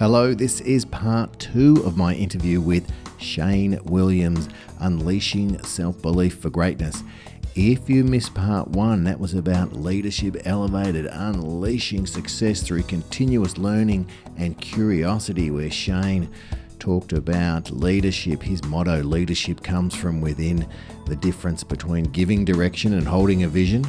Hello, this is part two of my interview with Shane Williams, Unleashing Self Belief for Greatness. If you missed part one, that was about leadership elevated, unleashing success through continuous learning and curiosity, where Shane talked about leadership. His motto, leadership comes from within, the difference between giving direction and holding a vision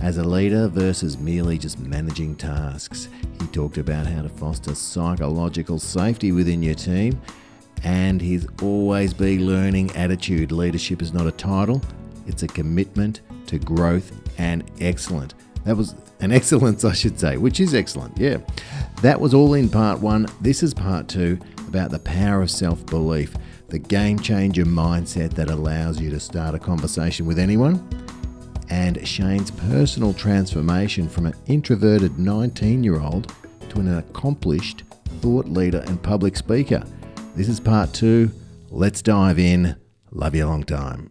as a leader versus merely just managing tasks. He talked about how to foster psychological safety within your team and his always be learning attitude. Leadership is not a title, it's a commitment to growth and excellence. That was an excellence, I should say, which is excellent. Yeah. That was all in part one. This is part two about the power of self belief, the game changer mindset that allows you to start a conversation with anyone and Shane's personal transformation from an introverted 19 year old to an accomplished thought leader and public speaker. This is part two. Let's dive in. Love you a long time.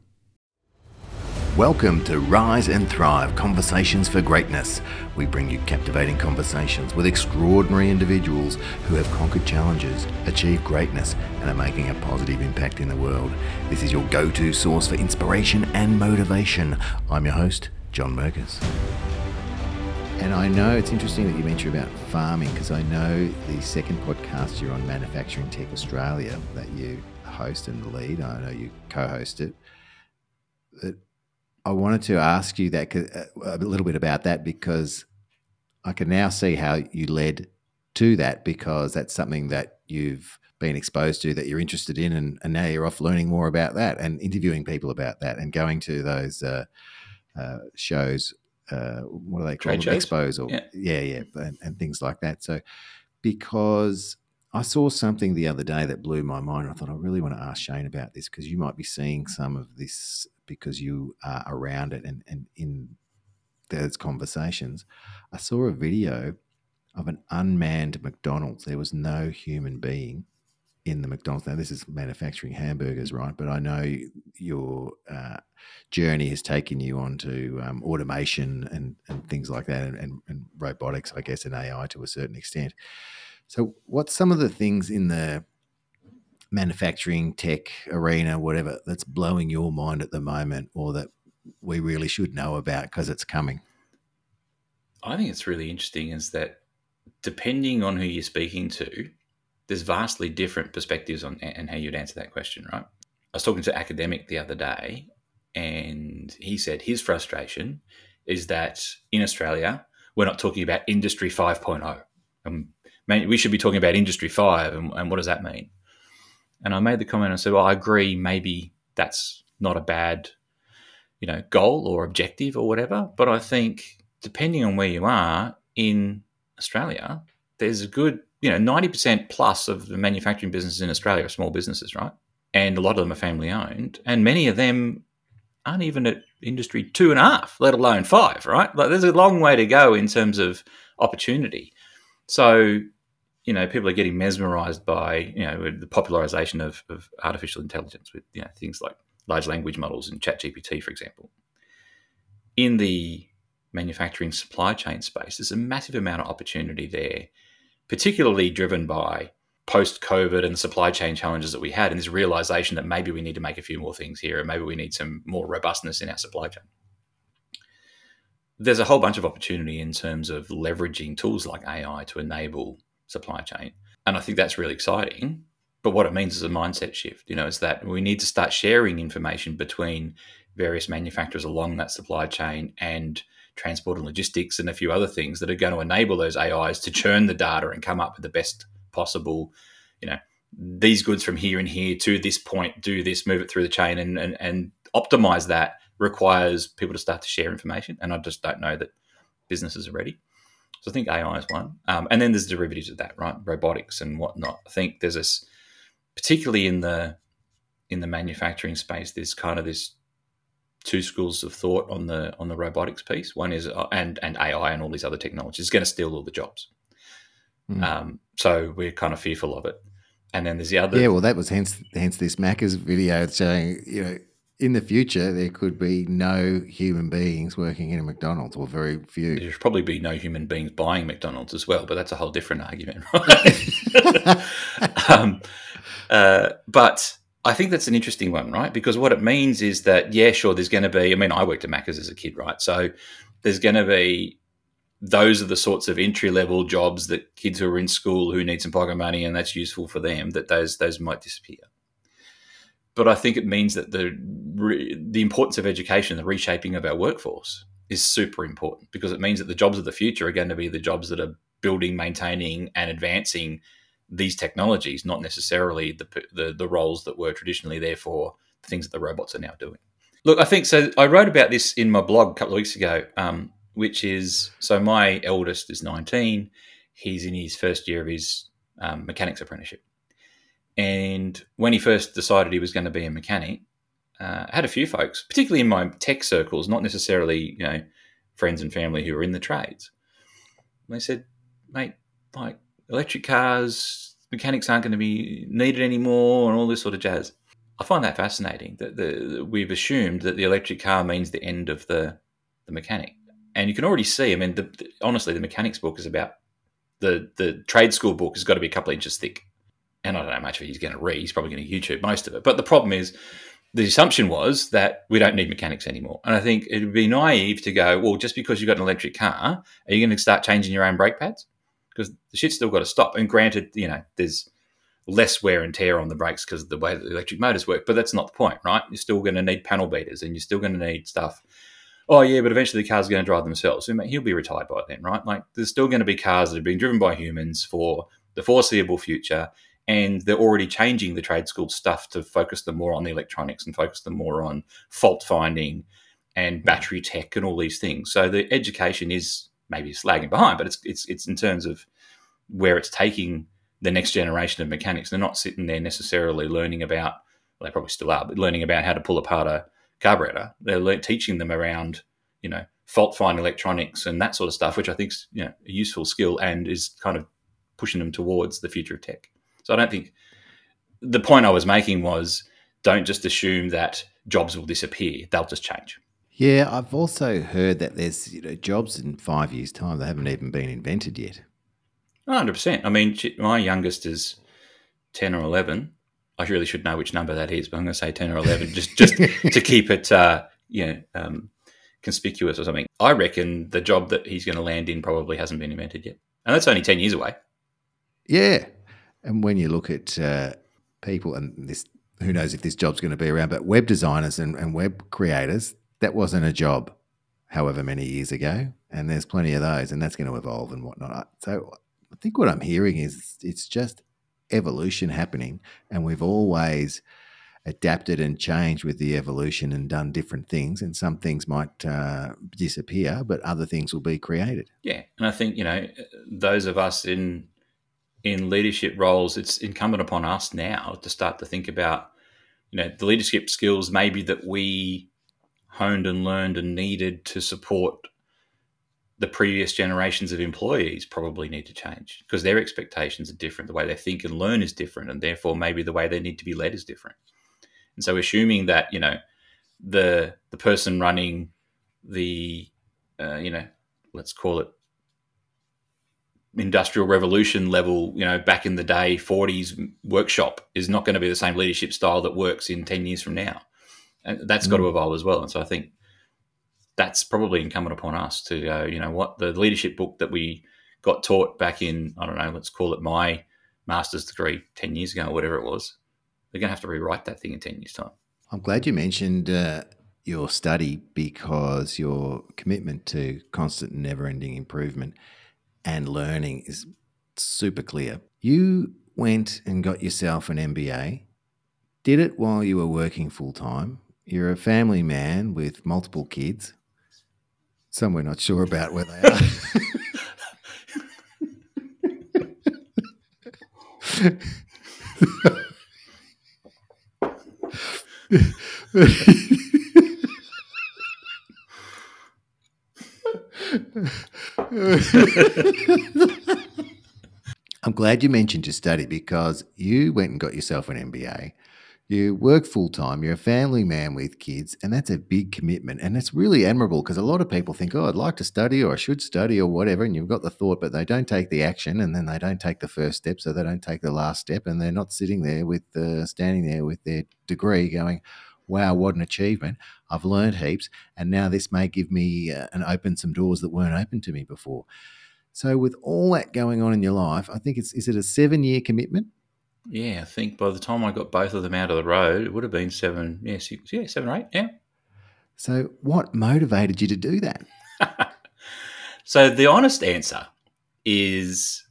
Welcome to Rise and Thrive Conversations for Greatness. We bring you captivating conversations with extraordinary individuals who have conquered challenges, achieved greatness, and are making a positive impact in the world. This is your go to source for inspiration and motivation. I'm your host, John Merkers. And I know it's interesting that you mentioned about farming because I know the second podcast you're on Manufacturing Tech Australia that you host and lead. I know you co host it. That I wanted to ask you that uh, a little bit about that because I can now see how you led to that because that's something that you've been exposed to that you're interested in and, and now you're off learning more about that and interviewing people about that and going to those uh, uh, shows uh, what are they called expos or yeah. Yeah, yeah and, and, things like that. So because I saw something the other day that blew my mind. I thought I really want to ask Shane about this because you might be seeing some of this because you are around it and, and in those conversations. I saw a video of an unmanned McDonald's. There was no human being in the McDonald's. Now, this is manufacturing hamburgers, right? But I know your uh, journey has taken you onto um, automation and, and things like that, and, and, and, robotics, I guess, and AI to a certain extent. So, what's some of the things in the manufacturing, tech, arena, whatever, that's blowing your mind at the moment or that we really should know about because it's coming? I think it's really interesting is that depending on who you're speaking to, there's vastly different perspectives on and how you'd answer that question, right? I was talking to academic the other day, and he said his frustration is that in Australia we're not talking about Industry 5.0. Um, we should be talking about Industry 5, and, and what does that mean? And I made the comment and said, well, I agree, maybe that's not a bad, you know, goal or objective or whatever. But I think depending on where you are in Australia, there's a good, you know, 90% plus of the manufacturing businesses in Australia are small businesses, right? And a lot of them are family owned. And many of them aren't even at industry two and a half, let alone five, right? Like there's a long way to go in terms of opportunity. So you know, people are getting mesmerized by, you know, the popularization of, of artificial intelligence with, you know, things like large language models and ChatGPT, for example. In the manufacturing supply chain space, there's a massive amount of opportunity there, particularly driven by post COVID and the supply chain challenges that we had, and this realization that maybe we need to make a few more things here, and maybe we need some more robustness in our supply chain. There's a whole bunch of opportunity in terms of leveraging tools like AI to enable supply chain. And I think that's really exciting. But what it means is a mindset shift. You know, is that we need to start sharing information between various manufacturers along that supply chain and transport and logistics and a few other things that are going to enable those AIs to churn the data and come up with the best possible, you know, these goods from here and here to this point, do this, move it through the chain and and, and optimize that requires people to start to share information. And I just don't know that businesses are ready. So I think AI is one, um, and then there's derivatives of that, right? Robotics and whatnot. I think there's this, particularly in the in the manufacturing space, there's kind of this two schools of thought on the on the robotics piece. One is uh, and and AI and all these other technologies is going to steal all the jobs. Mm. Um, so we're kind of fearful of it. And then there's the other. Yeah, well, that was hence hence this Macca's video showing you know in the future there could be no human beings working in a McDonald's or very few. There should probably be no human beings buying McDonald's as well, but that's a whole different argument, right? um, uh, but I think that's an interesting one, right? Because what it means is that, yeah, sure, there's going to be, I mean, I worked at Macca's as a kid, right? So there's going to be, those are the sorts of entry level jobs that kids who are in school who need some pocket money and that's useful for them, that those, those might disappear but I think it means that the the importance of education, the reshaping of our workforce, is super important because it means that the jobs of the future are going to be the jobs that are building, maintaining, and advancing these technologies, not necessarily the the, the roles that were traditionally there for the things that the robots are now doing. Look, I think so. I wrote about this in my blog a couple of weeks ago, um, which is so my eldest is 19. He's in his first year of his um, mechanics apprenticeship. And when he first decided he was going to be a mechanic, uh, I had a few folks, particularly in my tech circles, not necessarily you know friends and family who are in the trades. they said, "Mate, like electric cars, mechanics aren't going to be needed anymore, and all this sort of jazz." I find that fascinating that the, we've assumed that the electric car means the end of the the mechanic, and you can already see. I mean, the, the, honestly, the mechanics book is about the the trade school book has got to be a couple of inches thick and I don't know how much of it he's going to read. He's probably going to YouTube most of it. But the problem is, the assumption was that we don't need mechanics anymore. And I think it would be naive to go, well, just because you've got an electric car, are you going to start changing your own brake pads? Because the shit's still got to stop. And granted, you know, there's less wear and tear on the brakes because of the way the electric motors work. But that's not the point, right? You're still going to need panel beaters and you're still going to need stuff. Oh, yeah, but eventually the car's going to drive themselves. He'll be retired by then, right? Like, there's still going to be cars that are being driven by humans for the foreseeable future and they're already changing the trade school stuff to focus them more on the electronics and focus them more on fault finding and battery tech and all these things. So the education is maybe lagging behind, but it's it's it's in terms of where it's taking the next generation of mechanics. They're not sitting there necessarily learning about. Well, they probably still are, but learning about how to pull apart a carburetor. They're le- teaching them around you know fault find electronics and that sort of stuff, which I think is you know, a useful skill and is kind of pushing them towards the future of tech. So I don't think the point I was making was don't just assume that jobs will disappear; they'll just change. Yeah, I've also heard that there's you know jobs in five years' time that haven't even been invented yet. Hundred percent. I mean, my youngest is ten or eleven. I really should know which number that is, but I'm going to say ten or eleven, just just to keep it, uh, you know, um, conspicuous or something. I reckon the job that he's going to land in probably hasn't been invented yet, and that's only ten years away. Yeah, and when you look at uh, people, and this, who knows if this job's going to be around, but web designers and, and web creators, that wasn't a job however many years ago. And there's plenty of those, and that's going to evolve and whatnot. So I think what I'm hearing is it's just evolution happening, and we've always adapted and changed with the evolution and done different things. And some things might uh, disappear, but other things will be created. Yeah, and I think you know those of us in in leadership roles, it's incumbent upon us now to start to think about, you know, the leadership skills maybe that we honed and learned and needed to support the previous generations of employees probably need to change because their expectations are different. The way they think and learn is different, and therefore maybe the way they need to be led is different. And so, assuming that you know the the person running the uh, you know let's call it industrial revolution level, you know, back in the day, 40s workshop is not going to be the same leadership style that works in 10 years from now. And that's mm. got to evolve as well. And so I think that's probably incumbent upon us to go, you know, what the leadership book that we got taught back in, I don't know, let's call it my master's degree 10 years ago or whatever it was, they're going to have to rewrite that thing in 10 years' time. I'm glad you mentioned uh, your study because your commitment to constant, never ending improvement and learning is super clear. You went and got yourself an MBA, did it while you were working full time. You're a family man with multiple kids. Some we're not sure about where they are. I'm glad you mentioned your study because you went and got yourself an MBA. You work full time, you're a family man with kids, and that's a big commitment. And it's really admirable because a lot of people think, oh, I'd like to study or I should study or whatever. And you've got the thought, but they don't take the action and then they don't take the first step. So they don't take the last step. And they're not sitting there with, uh, standing there with their degree going, wow, what an achievement. I've learned heaps. And now this may give me uh, and open some doors that weren't open to me before. So, with all that going on in your life, I think it's, is it a seven year commitment? Yeah, I think by the time I got both of them out of the road, it would have been seven, yeah, six, yeah, seven or eight, yeah. So, what motivated you to do that? so, the honest answer is,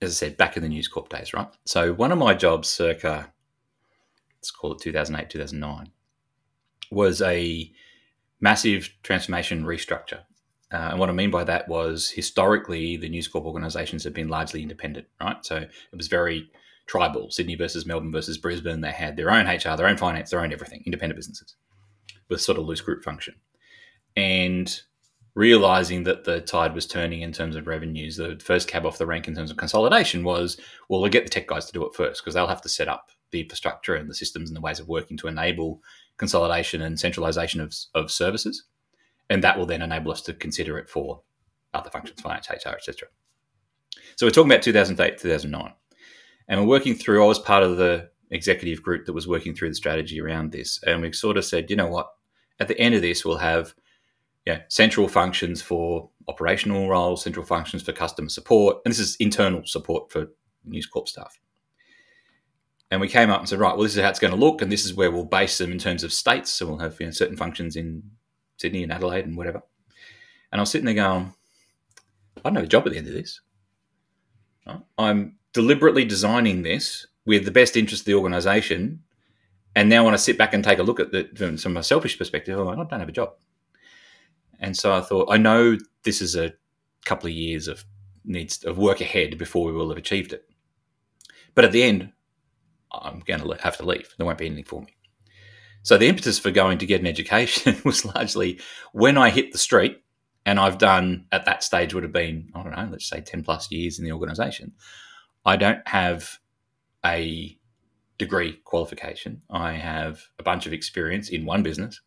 as I said, back in the News Corp days, right? So, one of my jobs, circa, let's call it 2008, 2009, was a massive transformation restructure. Uh, and what I mean by that was historically, the News Corp organizations have been largely independent, right? So, it was very tribal Sydney versus Melbourne versus Brisbane. They had their own HR, their own finance, their own everything, independent businesses with sort of loose group function. And realizing that the tide was turning in terms of revenues, the first cab off the rank in terms of consolidation was, well, we'll get the tech guys to do it first because they'll have to set up the infrastructure and the systems and the ways of working to enable consolidation and centralization of, of services. And that will then enable us to consider it for other functions, finance, HR, etc. So we're talking about 2008, 2009. And we're working through, I was part of the executive group that was working through the strategy around this. And we sort of said, you know what, at the end of this, we'll have central functions for operational roles, central functions for customer support. And this is internal support for News Corp staff. And we came up and said, right, well, this is how it's going to look, and this is where we'll base them in terms of states. So we'll have you know, certain functions in Sydney and Adelaide and whatever. And I was sitting there going, I don't have a job at the end of this. I'm deliberately designing this with the best interest of the organization. And now when I sit back and take a look at it from a selfish perspective, I'm like, I don't have a job. And so I thought, I know this is a couple of years of needs of work ahead before we will have achieved it. But at the end, I'm going to have to leave. There won't be anything for me. So the impetus for going to get an education was largely when I hit the street, and I've done at that stage would have been, I don't know, let's say 10 plus years in the organization. I don't have a degree qualification. I have a bunch of experience in one business.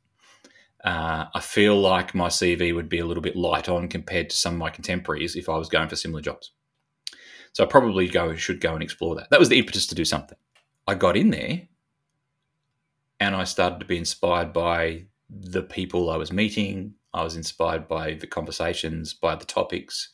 Uh, I feel like my CV would be a little bit light on compared to some of my contemporaries if I was going for similar jobs. So I probably go should go and explore that. That was the impetus to do something. I got in there and I started to be inspired by the people I was meeting. I was inspired by the conversations, by the topics,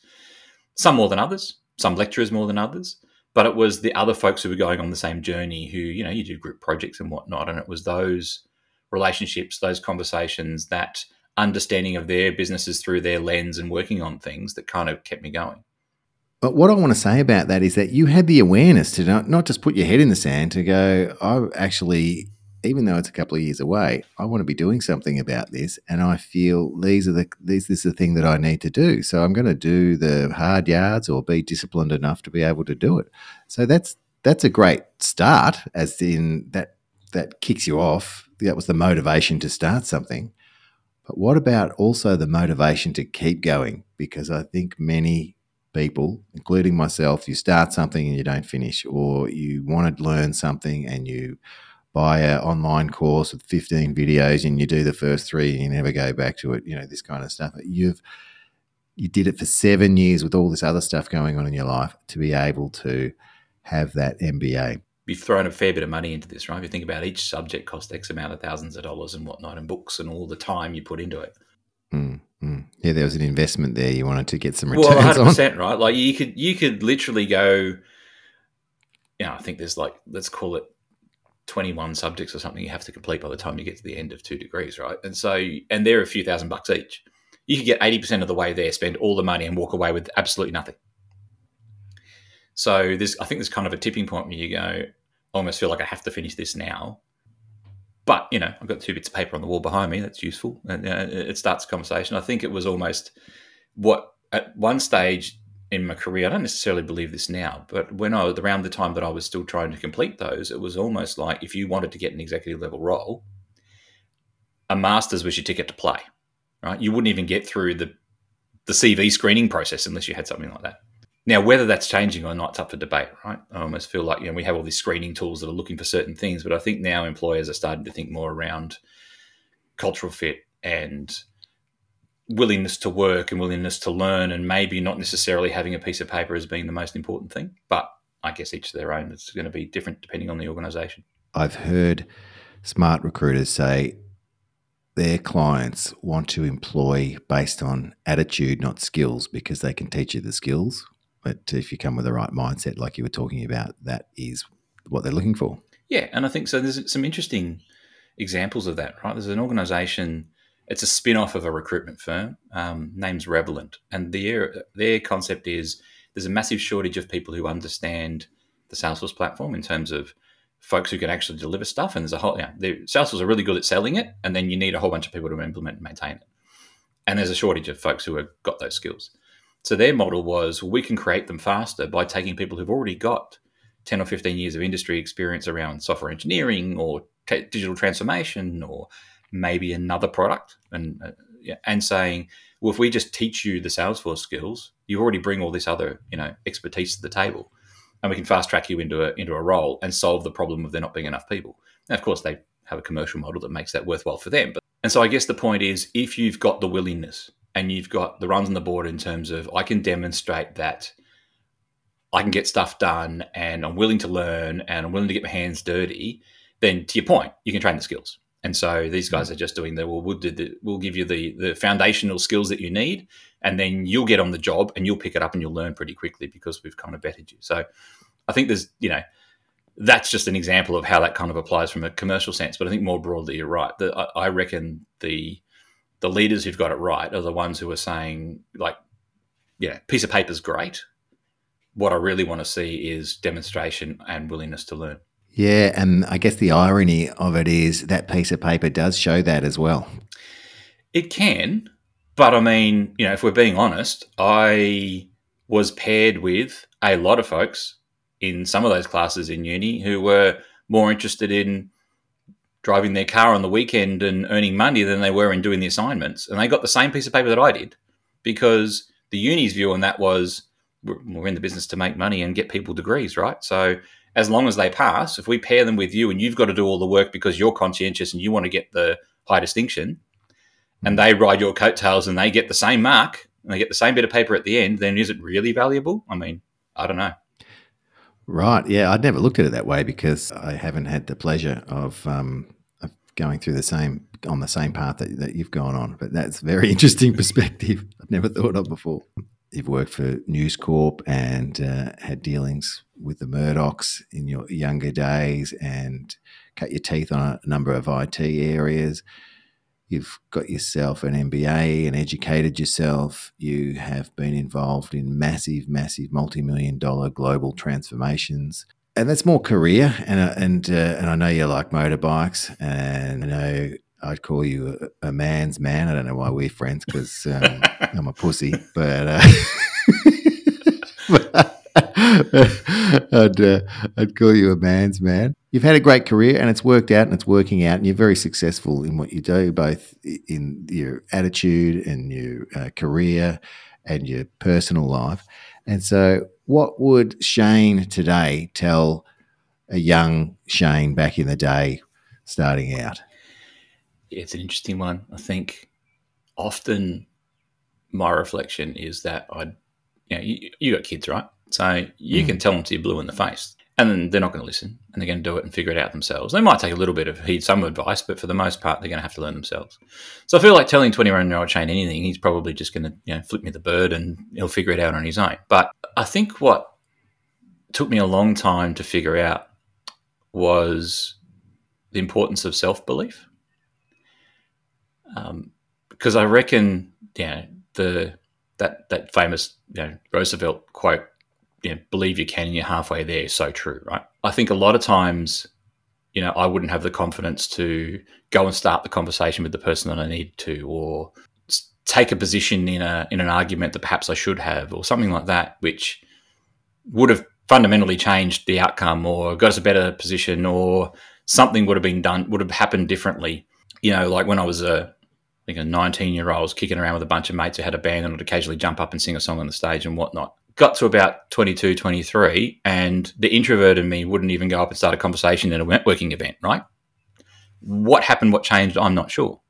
some more than others, some lecturers more than others but it was the other folks who were going on the same journey who you know you do group projects and whatnot and it was those relationships those conversations that understanding of their businesses through their lens and working on things that kind of kept me going but what I want to say about that is that you had the awareness to not, not just put your head in the sand to go, I actually even though it's a couple of years away, I want to be doing something about this, and I feel these are the these this is the thing that I need to do. So I'm going to do the hard yards or be disciplined enough to be able to do it. So that's that's a great start, as in that that kicks you off. That was the motivation to start something. But what about also the motivation to keep going? Because I think many people, including myself, you start something and you don't finish, or you want to learn something and you buy an online course with 15 videos and you do the first three and you never go back to it, you know, this kind of stuff. You've you did it for seven years with all this other stuff going on in your life to be able to have that MBA. You've thrown a fair bit of money into this, right? If you think about each subject cost X amount of thousands of dollars and whatnot, and books and all the time you put into it. Mm. Yeah, there was an investment there. You wanted to get some returns. Well, hundred percent, right? Like you could you could literally go. You know, I think there's like let's call it 21 subjects or something you have to complete by the time you get to the end of two degrees, right? And so, and they're a few thousand bucks each. You could get 80% of the way there, spend all the money, and walk away with absolutely nothing. So, there's, I think there's kind of a tipping point where you go, I almost feel like I have to finish this now. But, you know, I've got two bits of paper on the wall behind me. That's useful. And uh, it starts a conversation. I think it was almost what, at one stage, in my career. I don't necessarily believe this now, but when I was around the time that I was still trying to complete those, it was almost like if you wanted to get an executive level role, a master's was your ticket to play, right? You wouldn't even get through the the CV screening process unless you had something like that. Now, whether that's changing or not, it's up for debate, right? I almost feel like you know we have all these screening tools that are looking for certain things, but I think now employers are starting to think more around cultural fit and willingness to work and willingness to learn, and maybe not necessarily having a piece of paper as being the most important thing. But I guess each to their own. It's going to be different depending on the organisation. I've heard smart recruiters say their clients want to employ based on attitude, not skills, because they can teach you the skills. But if you come with the right mindset, like you were talking about, that is what they're looking for. Yeah, and I think so. There's some interesting examples of that, right? There's an organisation. It's a spin-off of a recruitment firm. Um, name's Revelant, and their their concept is there's a massive shortage of people who understand the Salesforce platform in terms of folks who can actually deliver stuff. And there's a whole, yeah, the Salesforce are really good at selling it, and then you need a whole bunch of people to implement and maintain it. And there's a shortage of folks who have got those skills. So their model was well, we can create them faster by taking people who've already got 10 or 15 years of industry experience around software engineering or t- digital transformation or maybe another product and uh, and saying well if we just teach you the salesforce skills you already bring all this other you know expertise to the table and we can fast track you into a into a role and solve the problem of there not being enough people. Now of course they have a commercial model that makes that worthwhile for them but and so i guess the point is if you've got the willingness and you've got the runs on the board in terms of I can demonstrate that I can get stuff done and I'm willing to learn and I'm willing to get my hands dirty, then to your point, you can train the skills. And so these guys mm. are just doing the well, we'll, do the, we'll give you the, the foundational skills that you need, and then you'll get on the job and you'll pick it up and you'll learn pretty quickly because we've kind of vetted you. So I think there's, you know, that's just an example of how that kind of applies from a commercial sense. But I think more broadly, you're right. The, I, I reckon the the leaders who've got it right are the ones who are saying, like, yeah, piece of paper is great. What I really want to see is demonstration and willingness to learn. Yeah, and I guess the irony of it is that piece of paper does show that as well. It can, but I mean, you know, if we're being honest, I was paired with a lot of folks in some of those classes in uni who were more interested in driving their car on the weekend and earning money than they were in doing the assignments. And they got the same piece of paper that I did because the uni's view on that was we're in the business to make money and get people degrees, right? So as long as they pass, if we pair them with you and you've got to do all the work because you're conscientious and you want to get the high distinction, and they ride your coattails and they get the same mark and they get the same bit of paper at the end, then is it really valuable? I mean, I don't know. Right. Yeah, I'd never looked at it that way because I haven't had the pleasure of, um, of going through the same on the same path that, that you've gone on. But that's a very interesting perspective. I've never thought of before. You've worked for News Corp and uh, had dealings with the Murdochs in your younger days and cut your teeth on a number of IT areas. You've got yourself an MBA and educated yourself. You have been involved in massive, massive multi million dollar global transformations. And that's more career. And, uh, and, uh, and I know you like motorbikes. And I know I'd call you a, a man's man. I don't know why we're friends because um, I'm a pussy. But. Uh, I'd, uh, I'd call you a man's man. You've had a great career and it's worked out and it's working out, and you're very successful in what you do, both in your attitude and your uh, career and your personal life. And so, what would Shane today tell a young Shane back in the day starting out? It's an interesting one. I think often my reflection is that I'd, you know, you, you got kids, right? So you mm. can tell them to you blue in the face, and then they're not going to listen, and they're going to do it and figure it out themselves. They might take a little bit of heed, some advice, but for the most part, they're going to have to learn themselves. So I feel like telling twenty-one-year-old Shane anything, he's probably just going to you know flip me the bird, and he'll figure it out on his own. But I think what took me a long time to figure out was the importance of self-belief, um, because I reckon, yeah, the that that famous you know, Roosevelt quote you know, believe you can and you're halfway there so true, right? I think a lot of times, you know, I wouldn't have the confidence to go and start the conversation with the person that I need to, or take a position in a in an argument that perhaps I should have, or something like that, which would have fundamentally changed the outcome, or got us a better position, or something would have been done, would have happened differently. You know, like when I was a I think a 19 year old, I was kicking around with a bunch of mates who had a band and would occasionally jump up and sing a song on the stage and whatnot got to about 22, 23, and the introvert in me wouldn't even go up and start a conversation in a networking event, right? What happened, what changed, I'm not sure.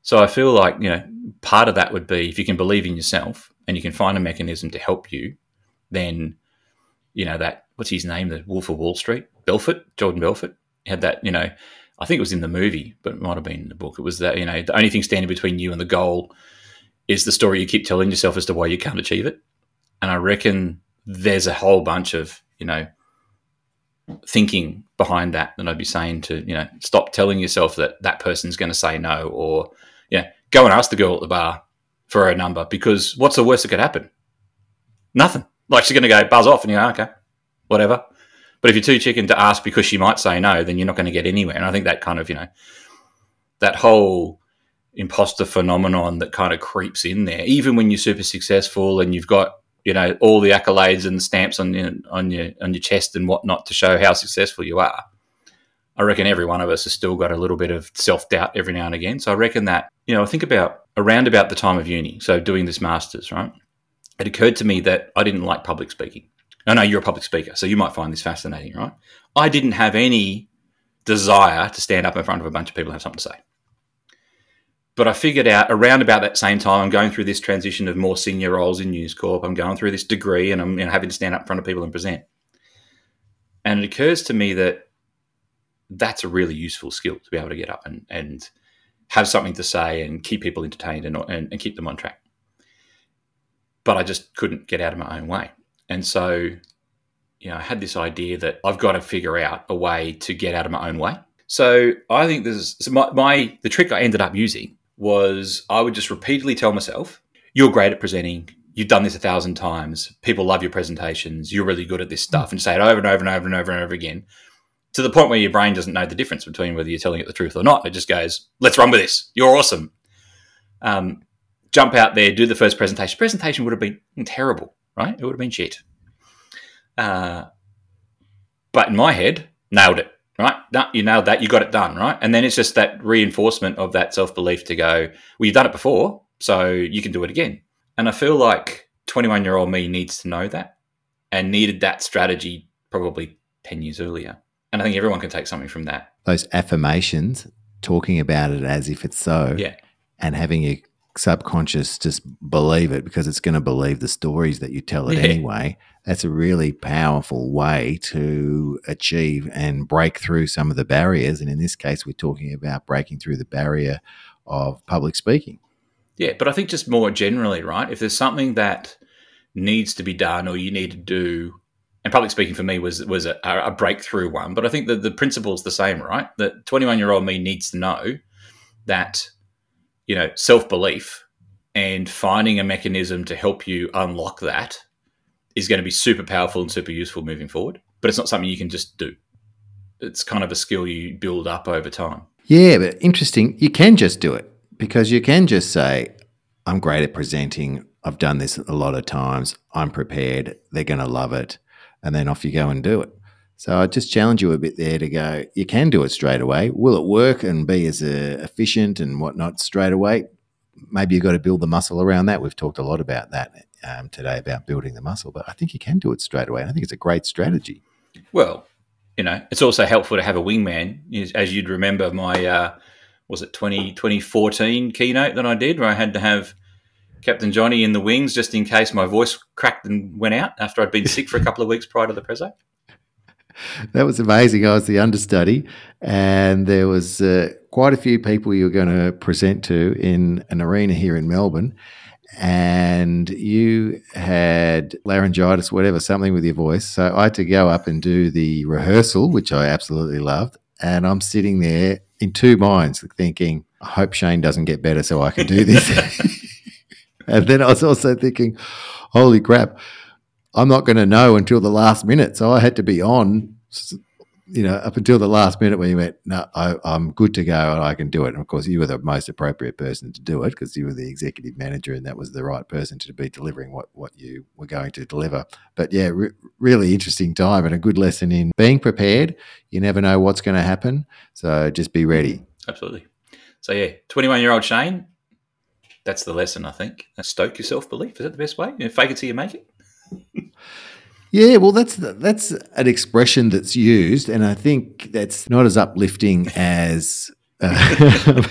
So I feel like, you know, part of that would be if you can believe in yourself and you can find a mechanism to help you, then, you know, that, what's his name, the Wolf of Wall Street, Belfort, Jordan Belfort, had that, you know, I think it was in the movie, but it might have been in the book. It was that, you know, the only thing standing between you and the goal is the story you keep telling yourself as to why you can't achieve it. And I reckon there's a whole bunch of, you know, thinking behind that that I'd be saying to, you know, stop telling yourself that that person's going to say no or, yeah, go and ask the girl at the bar for her number because what's the worst that could happen? Nothing. Like she's going to go buzz off and you go, okay, whatever. But if you're too chicken to ask because she might say no, then you're not going to get anywhere. And I think that kind of, you know, that whole imposter phenomenon that kind of creeps in there, even when you're super successful and you've got you know all the accolades and stamps on your on your on your chest and whatnot to show how successful you are. I reckon every one of us has still got a little bit of self doubt every now and again. So I reckon that you know I think about around about the time of uni, so doing this masters, right? It occurred to me that I didn't like public speaking. I know you're a public speaker, so you might find this fascinating, right? I didn't have any desire to stand up in front of a bunch of people and have something to say. But I figured out around about that same time, I'm going through this transition of more senior roles in News Corp. I'm going through this degree and I'm you know, having to stand up in front of people and present. And it occurs to me that that's a really useful skill to be able to get up and, and have something to say and keep people entertained and, and, and keep them on track. But I just couldn't get out of my own way. And so, you know, I had this idea that I've got to figure out a way to get out of my own way. So I think there's so my, my the trick I ended up using was I would just repeatedly tell myself, "You're great at presenting. You've done this a thousand times. People love your presentations. You're really good at this stuff." And say it over and over and over and over and over again, to the point where your brain doesn't know the difference between whether you're telling it the truth or not. It just goes, "Let's run with this. You're awesome." Um, jump out there, do the first presentation. Presentation would have been terrible, right? It would have been shit. Uh, but in my head, nailed it No, you nailed that. You got it done, right? And then it's just that reinforcement of that self belief to go, well, you've done it before, so you can do it again. And I feel like 21 year old me needs to know that and needed that strategy probably 10 years earlier. And I think everyone can take something from that. Those affirmations, talking about it as if it's so, yeah. and having your subconscious just believe it because it's going to believe the stories that you tell it yeah. anyway that's a really powerful way to achieve and break through some of the barriers. And in this case, we're talking about breaking through the barrier of public speaking. Yeah, but I think just more generally, right? If there's something that needs to be done or you need to do, and public speaking for me was was a, a breakthrough one, but I think that the principle is the same, right? That 21 year old me needs to know that you know self belief and finding a mechanism to help you unlock that is going to be super powerful and super useful moving forward. But it's not something you can just do. It's kind of a skill you build up over time. Yeah, but interesting. You can just do it because you can just say, I'm great at presenting. I've done this a lot of times. I'm prepared. They're going to love it. And then off you go and do it. So I just challenge you a bit there to go, you can do it straight away. Will it work and be as uh, efficient and whatnot straight away? Maybe you've got to build the muscle around that. We've talked a lot about that um, today about building the muscle, but I think you can do it straight away. I think it's a great strategy. Well, you know, it's also helpful to have a wingman. As you'd remember, my uh, was it 20, 2014 keynote that I did, where I had to have Captain Johnny in the wings just in case my voice cracked and went out after I'd been sick for a couple of weeks prior to the preso. That was amazing. I was the understudy, and there was uh, quite a few people you were going to present to in an arena here in Melbourne and you had laryngitis, whatever, something with your voice. So I had to go up and do the rehearsal, which I absolutely loved. And I'm sitting there in two minds thinking, I hope Shane doesn't get better so I can do this. and then I was also thinking, holy crap, I'm not going to know until the last minute. So I had to be on you know, up until the last minute when you went, no, I, am good to go and I can do it. And of course, you were the most appropriate person to do it because you were the executive manager and that was the right person to be delivering what, what you were going to deliver. But yeah, re- really interesting time and a good lesson in being prepared. You never know what's going to happen. So just be ready. Absolutely. So yeah, 21 year old Shane, that's the lesson, I think. Stoke your self belief. Is that the best way? You know, fake it till you make it. Yeah, well, that's that's an expression that's used, and I think that's not as uplifting as uh,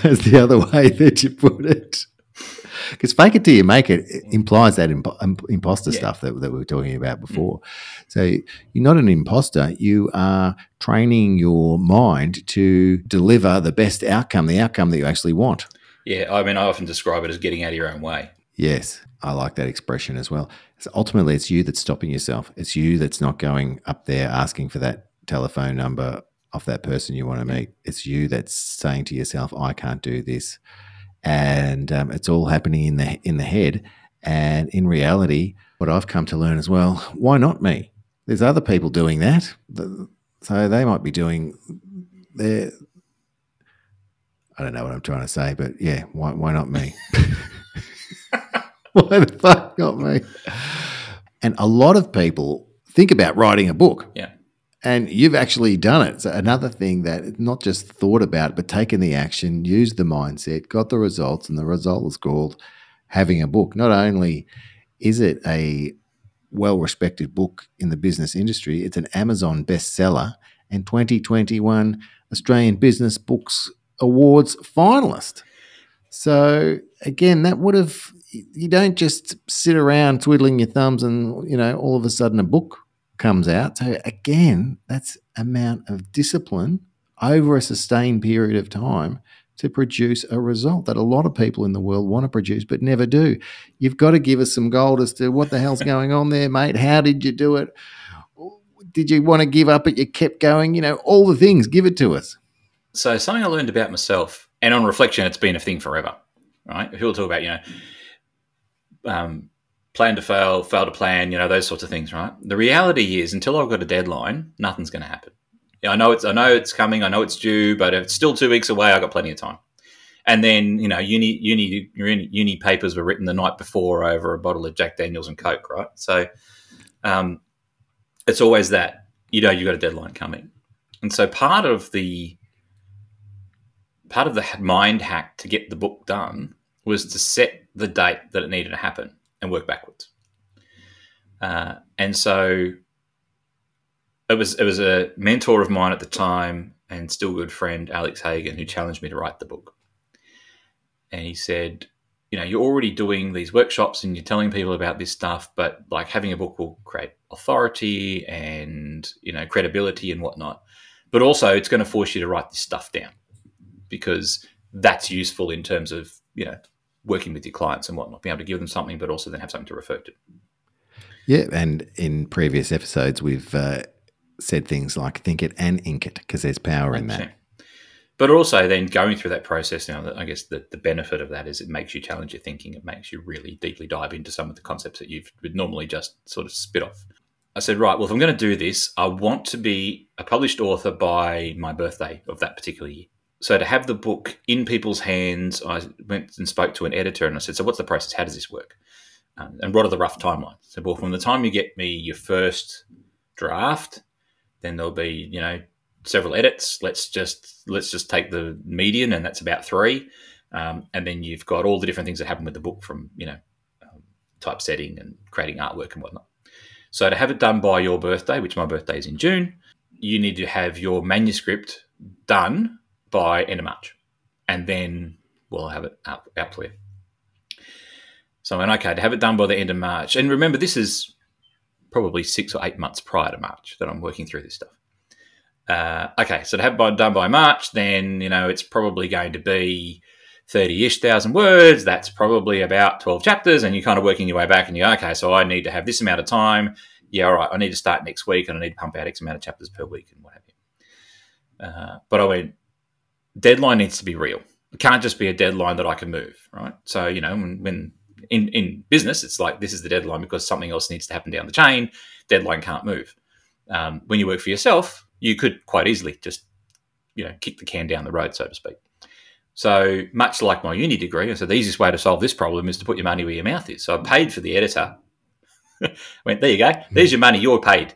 as the other way that you put it. Because fake it till you make it, it implies that imp- imposter yeah. stuff that, that we were talking about before. Mm. So you're not an imposter. You are training your mind to deliver the best outcome, the outcome that you actually want. Yeah, I mean, I often describe it as getting out of your own way. Yes, I like that expression as well. So ultimately, it's you that's stopping yourself. It's you that's not going up there asking for that telephone number of that person you want to meet. It's you that's saying to yourself, "I can't do this," and um, it's all happening in the in the head. And in reality, what I've come to learn as well, why not me? There's other people doing that, so they might be doing their. I don't know what I'm trying to say, but yeah, why why not me? why the fuck not me? And a lot of people think about writing a book. Yeah. And you've actually done it. So another thing that not just thought about, but taken the action, used the mindset, got the results, and the result was called having a book. Not only is it a well respected book in the business industry, it's an Amazon bestseller and 2021 Australian Business Books Awards finalist. So again, that would have you don't just sit around twiddling your thumbs and you know all of a sudden a book comes out. So again, that's amount of discipline over a sustained period of time to produce a result that a lot of people in the world want to produce but never do. You've got to give us some gold as to what the hell's going on there, mate. How did you do it? Did you want to give up but you kept going? You know, all the things, give it to us. So something I learned about myself, and on reflection, it's been a thing forever, right? People talk about, you know, um, plan to fail, fail to plan, you know, those sorts of things, right? The reality is, until I've got a deadline, nothing's going to happen. I know it's, I know it's coming, I know it's due, but if it's still two weeks away, I've got plenty of time. And then, you know, uni, uni, uni papers were written the night before over a bottle of Jack Daniels and Coke, right? So, um, it's always that you know you've got a deadline coming, and so part of the part of the mind hack to get the book done was to set the date that it needed to happen and work backwards. Uh, and so it was it was a mentor of mine at the time and still good friend Alex Hagen who challenged me to write the book. And he said, you know, you're already doing these workshops and you're telling people about this stuff, but like having a book will create authority and you know credibility and whatnot. But also, it's going to force you to write this stuff down because that's useful in terms of you know working with your clients and whatnot, being able to give them something, but also then have something to refer to. Yeah, and in previous episodes, we've uh, said things like think it and ink it because there's power 100%. in that. But also, then going through that process, now, I guess the, the benefit of that is it makes you challenge your thinking. It makes you really deeply dive into some of the concepts that you would normally just sort of spit off. I said, right, well, if I'm going to do this, I want to be a published author by my birthday of that particular year so to have the book in people's hands, I went and spoke to an editor and I said, "So what's the process? How does this work? Um, and what are the rough timelines?" So, well, from the time you get me your first draft, then there'll be you know several edits. Let's just let's just take the median, and that's about three. Um, and then you've got all the different things that happen with the book, from you know um, typesetting and creating artwork and whatnot. So to have it done by your birthday, which my birthday is in June, you need to have your manuscript done by end of March, and then we'll have it out, out you. So I went, okay, to have it done by the end of March. And remember, this is probably six or eight months prior to March that I'm working through this stuff. Uh, okay, so to have it done by March, then, you know, it's probably going to be 30 ish thousand words. That's probably about 12 chapters. And you're kind of working your way back and you're, okay, so I need to have this amount of time. Yeah, all right, I need to start next week and I need to pump out X amount of chapters per week and what have you. Uh, but I went, deadline needs to be real. It can't just be a deadline that I can move, right? So, you know, when, when in, in business, it's like this is the deadline because something else needs to happen down the chain. Deadline can't move. Um, when you work for yourself, you could quite easily just, you know, kick the can down the road, so to speak. So much like my uni degree, I said the easiest way to solve this problem is to put your money where your mouth is. So I paid for the editor. Went there you go. There's your money. You're paid.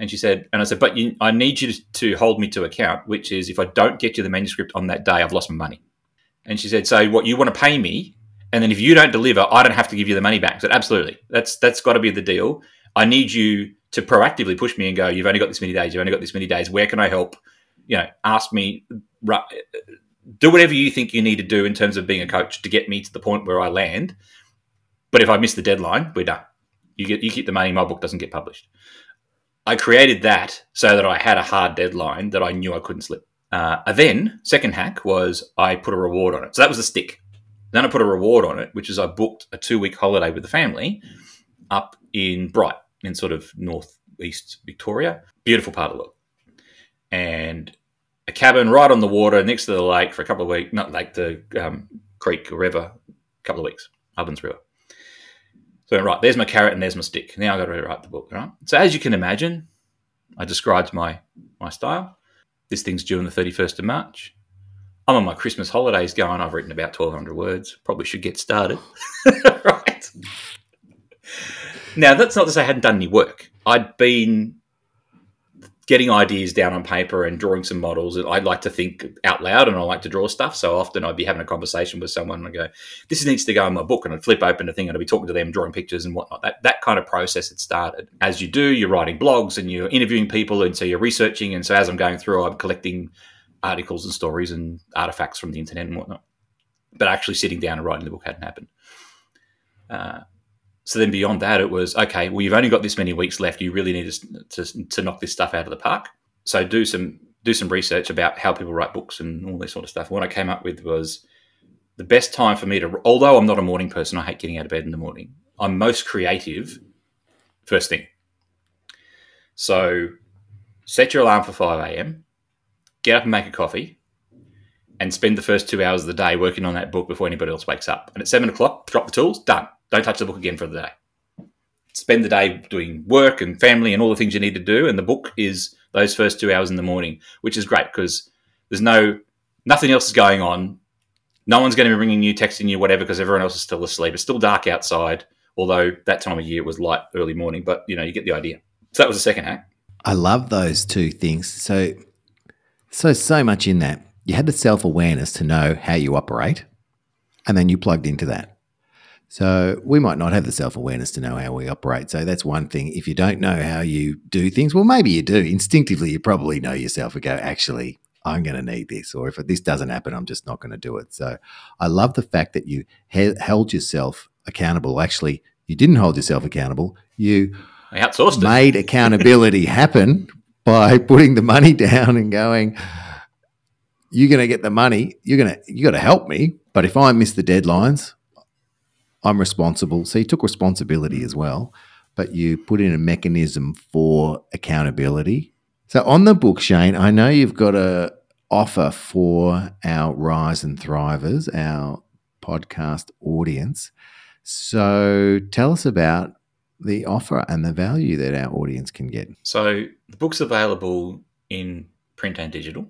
And she said, and I said, but you, I need you to hold me to account, which is if I don't get you the manuscript on that day, I've lost my money. And she said, so what you want to pay me, and then if you don't deliver, I don't have to give you the money back. I said, absolutely, that's that's got to be the deal. I need you to proactively push me and go, you've only got this many days, you've only got this many days. Where can I help? You know, ask me, do whatever you think you need to do in terms of being a coach to get me to the point where I land. But if I miss the deadline, we're done. You get you keep the money. My book doesn't get published. I created that so that I had a hard deadline that I knew I couldn't slip. Uh, then second hack was I put a reward on it. So that was the stick. Then I put a reward on it, which is I booked a two week holiday with the family up in Bright in sort of northeast Victoria. Beautiful part of the world. And a cabin right on the water next to the lake for a couple of weeks, not like the um, creek or river, a couple of weeks, Ovens River. So, right, there's my carrot and there's my stick. Now I've got to write the book, right? So, as you can imagine, I described my, my style. This thing's due on the 31st of March. I'm on my Christmas holidays going, I've written about 1,200 words. Probably should get started. right. Now, that's not to say I hadn't done any work. I'd been getting ideas down on paper and drawing some models. I'd like to think out loud and I like to draw stuff. So often I'd be having a conversation with someone and I go, this needs to go in my book. And I'd flip open the thing and I'd be talking to them, drawing pictures and whatnot. That, that kind of process had started. As you do, you're writing blogs and you're interviewing people. And so you're researching. And so as I'm going through, I'm collecting articles and stories and artifacts from the internet and whatnot. But actually sitting down and writing the book hadn't happened. Uh, so then beyond that, it was okay. Well, you've only got this many weeks left. You really need to, to, to knock this stuff out of the park. So do some do some research about how people write books and all this sort of stuff. what I came up with was the best time for me to. Although I'm not a morning person, I hate getting out of bed in the morning. I'm most creative first thing. So set your alarm for five a.m. Get up and make a coffee, and spend the first two hours of the day working on that book before anybody else wakes up. And at seven o'clock, drop the tools, done. Don't touch the book again for the day. Spend the day doing work and family and all the things you need to do. And the book is those first two hours in the morning, which is great because there's no nothing else is going on. No one's going to be ringing you, texting you, whatever, because everyone else is still asleep. It's still dark outside, although that time of year was light early morning. But you know, you get the idea. So that was the second hack. I love those two things. So, so so much in that. You had the self awareness to know how you operate, and then you plugged into that. So we might not have the self awareness to know how we operate. So that's one thing. If you don't know how you do things, well, maybe you do. Instinctively, you probably know yourself and go, actually, I'm going to need this. Or if this doesn't happen, I'm just not going to do it. So I love the fact that you he- held yourself accountable. Actually, you didn't hold yourself accountable. You I outsourced made it. accountability happen by putting the money down and going, you're going to get the money. You're going to, you got to help me. But if I miss the deadlines, I'm responsible. So you took responsibility as well, but you put in a mechanism for accountability. So on the book, Shane, I know you've got a offer for our Rise and Thrivers, our podcast audience. So tell us about the offer and the value that our audience can get. So the book's available in print and digital.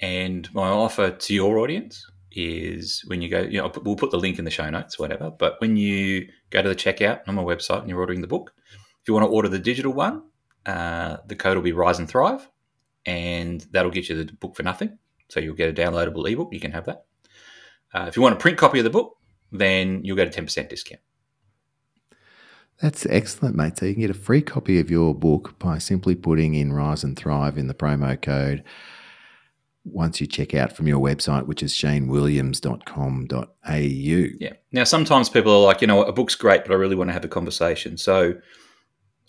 And my offer to your audience is when you go, you know, we'll put the link in the show notes, whatever. But when you go to the checkout on my website and you're ordering the book, if you want to order the digital one, uh, the code will be Rise and Thrive, and that'll get you the book for nothing. So you'll get a downloadable ebook. You can have that. Uh, if you want a print copy of the book, then you'll get a 10% discount. That's excellent, mate. So you can get a free copy of your book by simply putting in Rise and Thrive in the promo code once you check out from your website, which is shanewilliams.com.au. Yeah. Now, sometimes people are like, you know, a book's great, but I really want to have a conversation. So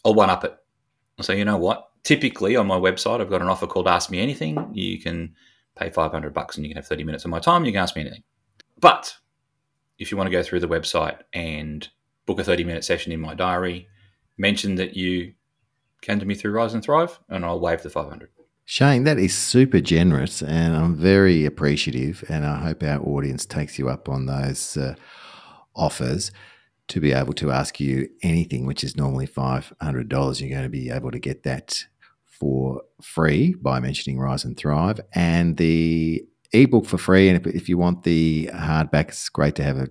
I'll one up it. I'll say, you know what? Typically on my website, I've got an offer called Ask Me Anything. You can pay 500 bucks and you can have 30 minutes of my time. You can ask me anything. But if you want to go through the website and book a 30 minute session in my diary, mention that you came to me through Rise and Thrive, and I'll waive the 500. Shane, that is super generous, and I'm very appreciative. And I hope our audience takes you up on those uh, offers to be able to ask you anything, which is normally $500. You're going to be able to get that for free by mentioning Rise and Thrive. And the ebook for free. And if, if you want the hardback, it's great to have a,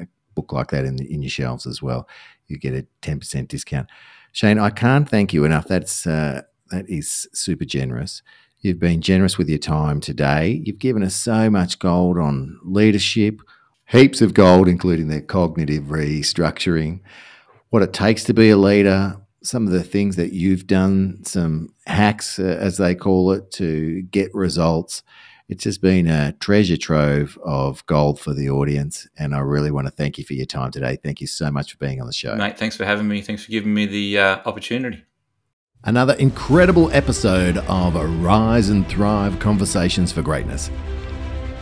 a book like that in, in your shelves as well. You get a 10% discount. Shane, I can't thank you enough. That's. Uh, that is super generous. You've been generous with your time today. You've given us so much gold on leadership, heaps of gold, including their cognitive restructuring. what it takes to be a leader, some of the things that you've done, some hacks, uh, as they call it, to get results. It's just been a treasure trove of gold for the audience. And I really want to thank you for your time today. Thank you so much for being on the show. Mate, thanks for having me. Thanks for giving me the uh, opportunity. Another incredible episode of Rise and Thrive Conversations for Greatness.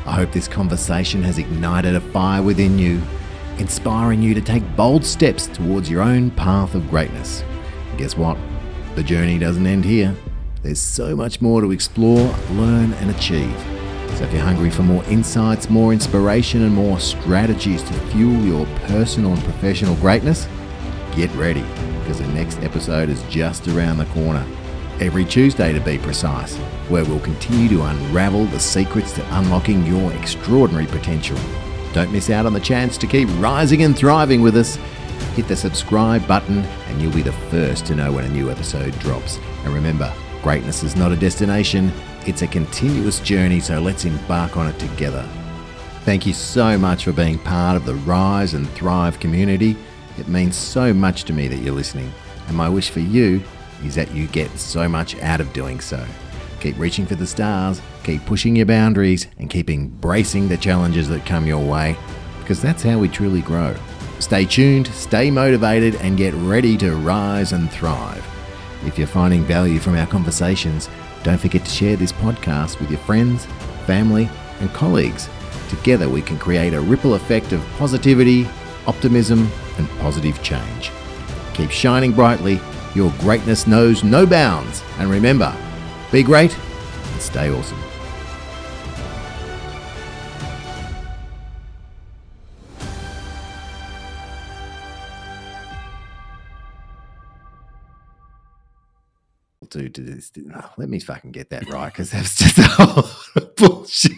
I hope this conversation has ignited a fire within you, inspiring you to take bold steps towards your own path of greatness. And guess what? The journey doesn't end here. There's so much more to explore, learn, and achieve. So if you're hungry for more insights, more inspiration, and more strategies to fuel your personal and professional greatness, get ready because the next episode is just around the corner. Every Tuesday, to be precise, where we'll continue to unravel the secrets to unlocking your extraordinary potential. Don't miss out on the chance to keep rising and thriving with us. Hit the subscribe button, and you'll be the first to know when a new episode drops. And remember, greatness is not a destination, it's a continuous journey, so let's embark on it together. Thank you so much for being part of the Rise and Thrive community. It means so much to me that you're listening, and my wish for you is that you get so much out of doing so. Keep reaching for the stars, keep pushing your boundaries, and keep embracing the challenges that come your way, because that's how we truly grow. Stay tuned, stay motivated, and get ready to rise and thrive. If you're finding value from our conversations, don't forget to share this podcast with your friends, family, and colleagues. Together, we can create a ripple effect of positivity, optimism, and positive change. Keep shining brightly. Your greatness knows no bounds. And remember, be great and stay awesome. Dude, this, let me fucking get that right because that's just a whole bullshit.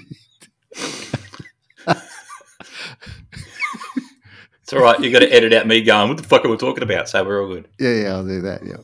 It's all right. You got to edit out me going, what the fuck are we talking about? So we're all good. Yeah, yeah, I'll do that. Yeah.